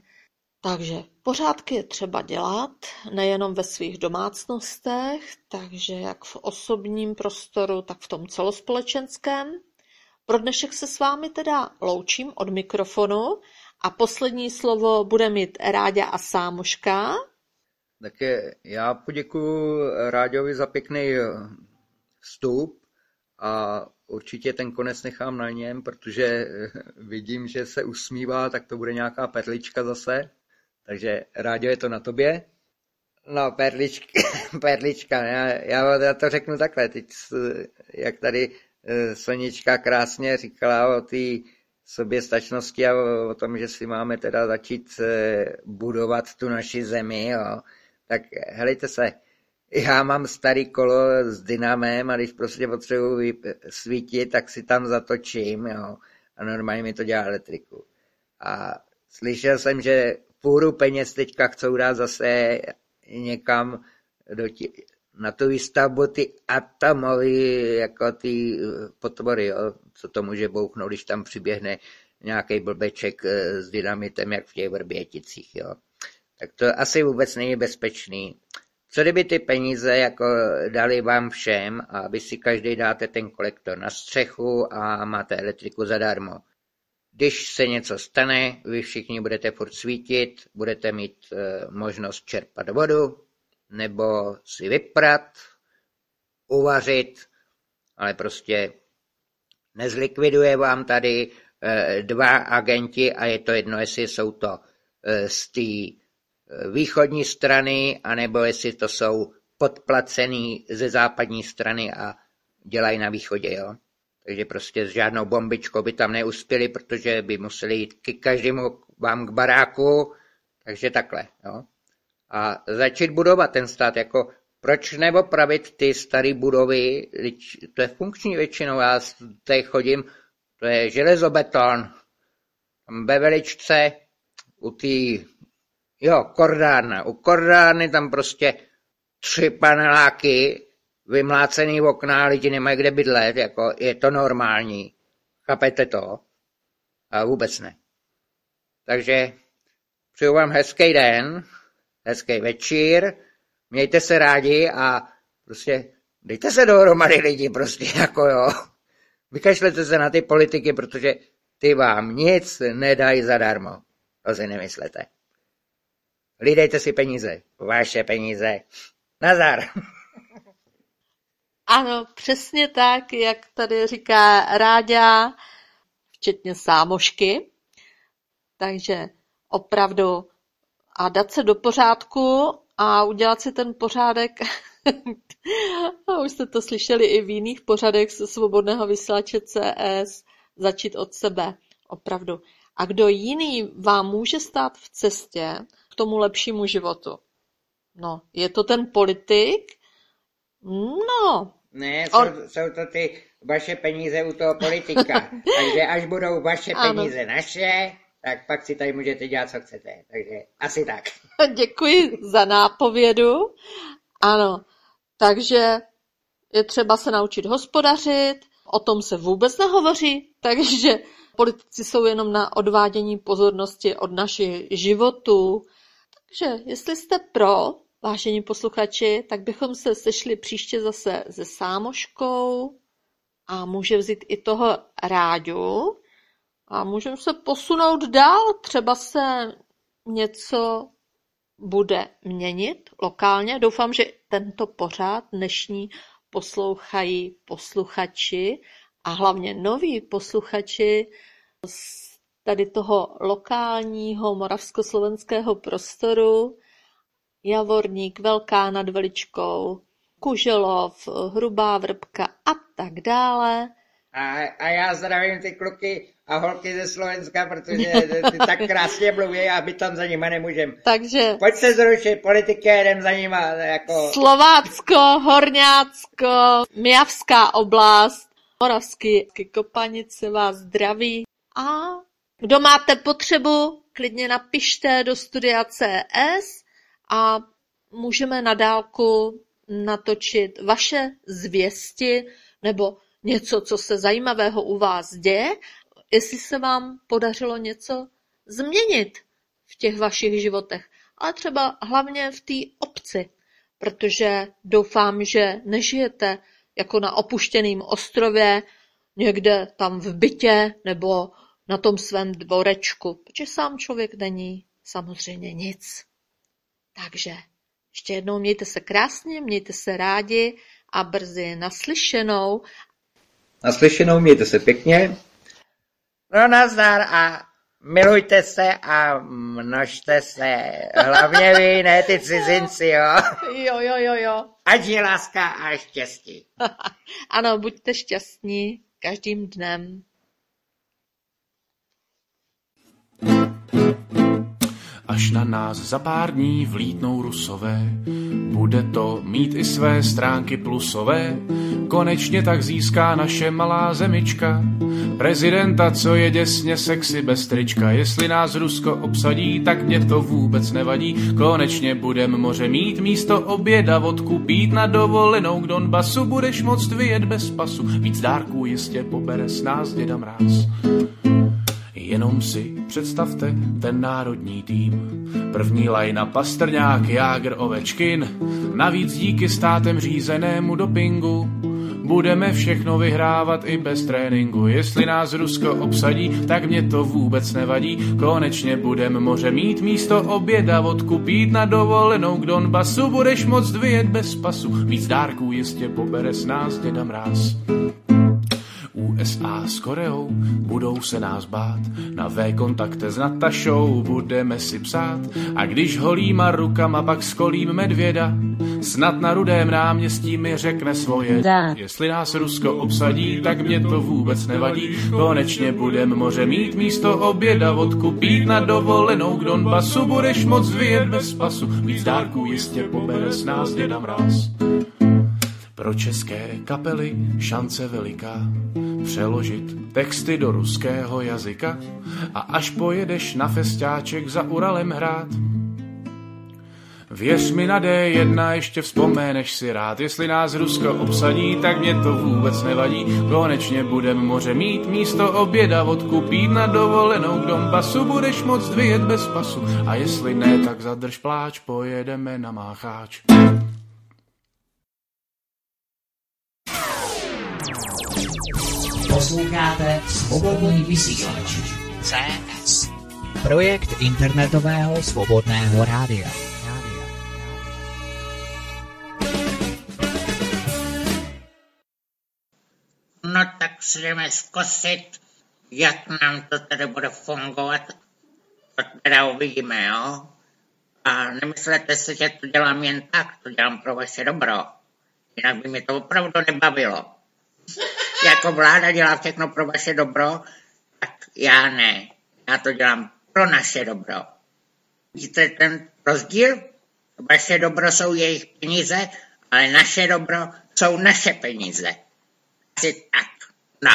Takže pořádky je třeba dělat, nejenom ve svých domácnostech, takže jak v osobním prostoru, tak v tom celospolečenském. Pro dnešek se s vámi teda loučím od mikrofonu a poslední slovo bude mít Ráďa a Sámoška. je, já poděkuji Ráďovi za pěkný vstup a určitě ten konec nechám na něm, protože vidím, že se usmívá, tak to bude nějaká perlička zase. Takže Ráďo, je to na tobě. No, perlička, <coughs> perlička já, já to řeknu takhle, teď, jak tady Sonička krásně říkala o té soběstačnosti a o, tom, že si máme teda začít e, budovat tu naši zemi, jo. tak helejte se, já mám starý kolo s dynamem a když prostě potřebuji svítit, tak si tam zatočím, jo. A normálně mi to dělá elektriku. A slyšel jsem, že půru peněz teďka chcou dát zase někam do tí, na tu výstavbu ty atomové, jako ty potvory, jo. Co to může bouchnout, když tam přiběhne nějaký blbeček eh, s dynamitem, jak v těch vrběticích, jo. Tak to asi vůbec není bezpečný. Co kdyby ty peníze jako dali vám všem a vy si každý dáte ten kolektor na střechu a máte elektriku zadarmo. Když se něco stane, vy všichni budete furt svítit, budete mít e, možnost čerpat vodu, nebo si vyprat, uvařit, ale prostě nezlikviduje vám tady e, dva agenti a je to jedno, jestli jsou to e, z té východní strany, anebo jestli to jsou podplacený ze západní strany a dělají na východě, jo. Takže prostě s žádnou bombičkou by tam neuspěli, protože by museli jít k každému vám k baráku, takže takhle, jo. A začít budovat ten stát, jako proč neopravit ty staré budovy, to je funkční většinou, já tady chodím, to je železobeton, ve veličce, u té Jo, kordárna. U kordárny tam prostě tři paneláky, vymlácený v okna, lidi nemají kde bydlet, jako je to normální. Chápete to? A vůbec ne. Takže přeju vám hezký den, hezký večír, mějte se rádi a prostě dejte se dohromady lidi, prostě <laughs> jako jo. Vykašlete se na ty politiky, protože ty vám nic nedají zadarmo. To si nemyslete. Hlídejte si peníze. Vaše peníze. Nazar. <laughs> Ano, přesně tak, jak tady říká Ráďa, včetně sámošky. Takže opravdu a dát se do pořádku a udělat si ten pořádek. <laughs> a už jste to slyšeli i v jiných pořadech svobodného vysílače CS, začít od sebe, opravdu. A kdo jiný vám může stát v cestě, tomu lepšímu životu. No, je to ten politik? No. Ne, jsou, On... jsou to ty vaše peníze u toho politika. <laughs> Takže až budou vaše peníze ano. naše, tak pak si tady můžete dělat, co chcete. Takže asi tak. <laughs> Děkuji za nápovědu. Ano, takže je třeba se naučit hospodařit, o tom se vůbec nehovoří, <laughs> takže politici jsou jenom na odvádění pozornosti od našich životů, takže jestli jste pro, vážení posluchači, tak bychom se sešli příště zase se Sámoškou a může vzít i toho Ráďu a můžeme se posunout dál, třeba se něco bude měnit lokálně. Doufám, že tento pořád dnešní poslouchají posluchači a hlavně noví posluchači z tady toho lokálního moravskoslovenského prostoru, Javorník, Velká nad Veličkou, Kuželov, Hrubá Vrbka a tak dále. A, a já zdravím ty kluky a holky ze Slovenska, protože ty tak krásně mluví a my tam za nima nemůžeme. Takže... Pojď se zrušit, politiky jdem za nima. Jako... Slovácko, Horňácko, Mijavská oblast, Moravský Kopanice vás zdraví a kdo máte potřebu, klidně napište do studia CS a můžeme na dálku natočit vaše zvěsti nebo něco, co se zajímavého u vás děje, jestli se vám podařilo něco změnit v těch vašich životech, ale třeba hlavně v té obci, protože doufám, že nežijete jako na opuštěném ostrově, někde tam v bytě nebo na tom svém dvorečku, protože sám člověk není samozřejmě nic. Takže ještě jednou mějte se krásně, mějte se rádi a brzy naslyšenou. Naslyšenou, mějte se pěkně. No nazdar a milujte se a množte se. Hlavně vy, ne ty cizinci, jo. Jo, jo, jo, jo. Ať je láska a štěstí. <laughs> ano, buďte šťastní každým dnem. Až na nás za pár dní vlítnou rusové, bude to mít i své stránky plusové. Konečně tak získá naše malá zemička prezidenta, co je děsně sexy bez trička. Jestli nás Rusko obsadí, tak mě to vůbec nevadí. Konečně budem moře mít místo oběda vodku pít na dovolenou k Donbasu. Budeš moct vyjet bez pasu, víc dárků jistě pobere s nás děda mráz. Jenom si představte ten národní tým. První lajna Pastrňák, Jágr, Ovečkin. Navíc díky státem řízenému dopingu Budeme všechno vyhrávat i bez tréninku. Jestli nás Rusko obsadí, tak mě to vůbec nevadí. Konečně budem moře mít místo oběda, vodku pít na dovolenou k Donbasu. Budeš moct vyjet bez pasu, víc dárků jistě pobere s nás děda mráz. USA s Koreou budou se nás bát, na V kontakte s Natašou budeme si psát a když holýma rukama pak skolím medvěda, snad na rudém náměstí mi řekne svoje. Da. Jestli nás Rusko obsadí, tak mě to vůbec nevadí, konečně budem moře mít místo oběda, vodku pít na dovolenou k Donbasu, budeš moc vyjet bez pasu, víc dárků jistě pobere s nás děda mráz. Pro české kapely šance veliká přeložit texty do ruského jazyka a až pojedeš na festiáček za Uralem hrát. Věř mi na D1, ještě vzpomeneš si rád, jestli nás Rusko obsadí, tak mě to vůbec nevadí. Konečně budem moře mít místo oběda, vodku pít na dovolenou k Donbasu, budeš moc vyjet bez pasu. A jestli ne, tak zadrž pláč, pojedeme na Mácháč. Posloucháte Svobodný vysílač CS. Projekt internetového svobodného rádia. No tak si jdeme zkusit, jak nám to tady bude fungovat. To teda uvidíme, jo? A nemyslete si, že to dělám jen tak, to dělám pro vaše dobro. Jinak by mi to opravdu nebavilo jako vláda dělá všechno pro vaše dobro, tak já ne. Já to dělám pro naše dobro. Víte ten rozdíl? Vaše dobro jsou jejich peníze, ale naše dobro jsou naše peníze. Asi tak. No.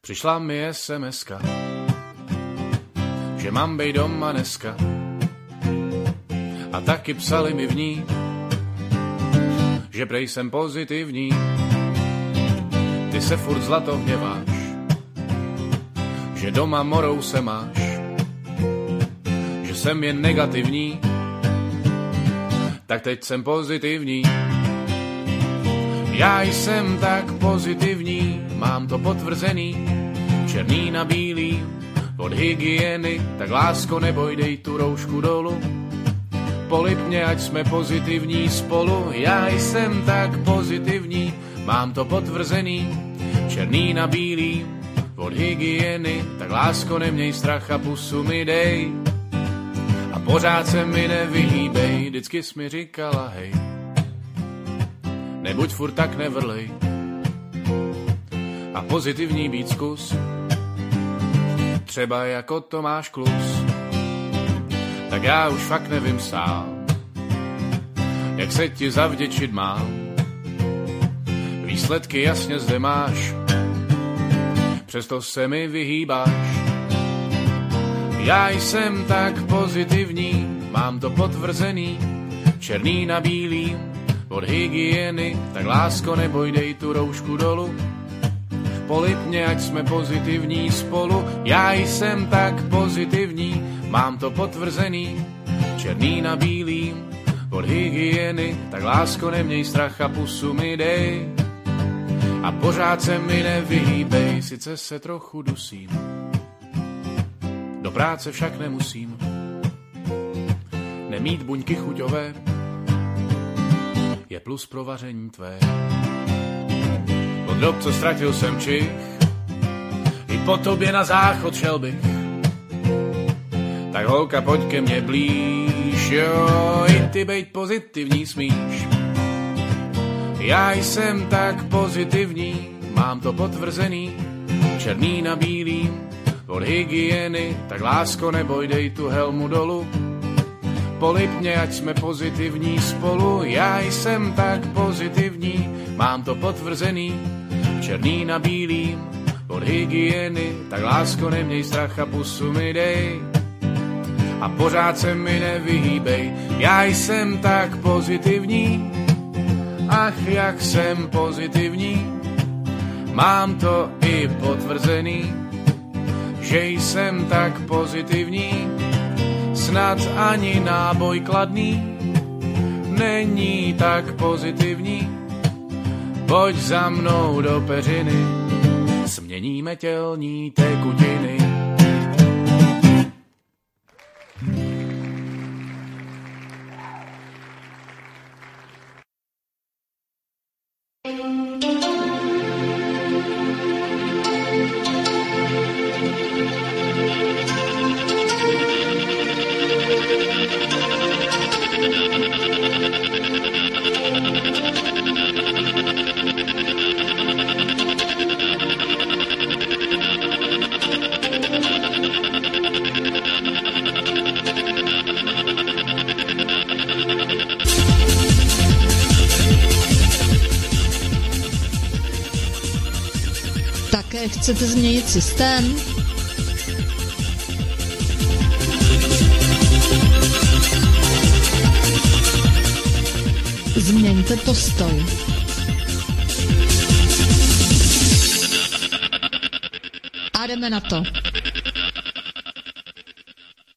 Přišla mi sms že mám být doma dneska. A taky psali mi v ní, že prej jsem pozitivní. Ty se furt zlato hněváš, že doma morou se máš, že jsem jen negativní, tak teď jsem pozitivní. Já jsem tak pozitivní, mám to potvrzený, černý na bílý, od hygieny, tak lásko neboj, dej tu roušku dolu, Polip mě, ať jsme pozitivní spolu, já jsem tak pozitivní, mám to potvrzený, černý na bílý, od hygieny, tak lásko neměj strach a pusu mi dej. A pořád se mi nevyhýbej, vždycky jsi mi říkala hej. Nebuď furt tak nevrlej. A pozitivní být zkus, třeba jako Tomáš Klus. Tak já už fakt nevím sám, jak se ti zavděčit mám. Výsledky jasně zde máš, přesto se mi vyhýbáš. Já jsem tak pozitivní, mám to potvrzený, černý na bílý, od hygieny, tak lásko neboj, dej tu roušku dolu. Polip mě, ať jsme pozitivní spolu, já jsem tak pozitivní, mám to potvrzený, černý na bílý, od hygieny, tak lásko neměj strach a pusu mi dej. A pořád se mi nevyhýbej, sice se trochu dusím. Do práce však nemusím. Nemít buňky chuťové je plus pro vaření tvé. Od dob, co ztratil jsem čich, i po tobě na záchod šel bych. Tak holka, pojď ke mně blíž, jo, i ty bejt pozitivní smíš. Já jsem tak pozitivní, mám to potvrzený, černý na bílý, od hygieny, tak lásko neboj, dej tu helmu dolu. Polip mě, ať jsme pozitivní spolu, já jsem tak pozitivní, mám to potvrzený, černý na bílý, od hygieny, tak lásko neměj strach a pusu mi dej. A pořád se mi nevyhýbej, já jsem tak pozitivní, ach jak jsem pozitivní, mám to i potvrzený, že jsem tak pozitivní, snad ani náboj kladný není tak pozitivní. Pojď za mnou do peřiny, směníme tělní tekutiny. Systém? Změňte postoj. A jdeme na to.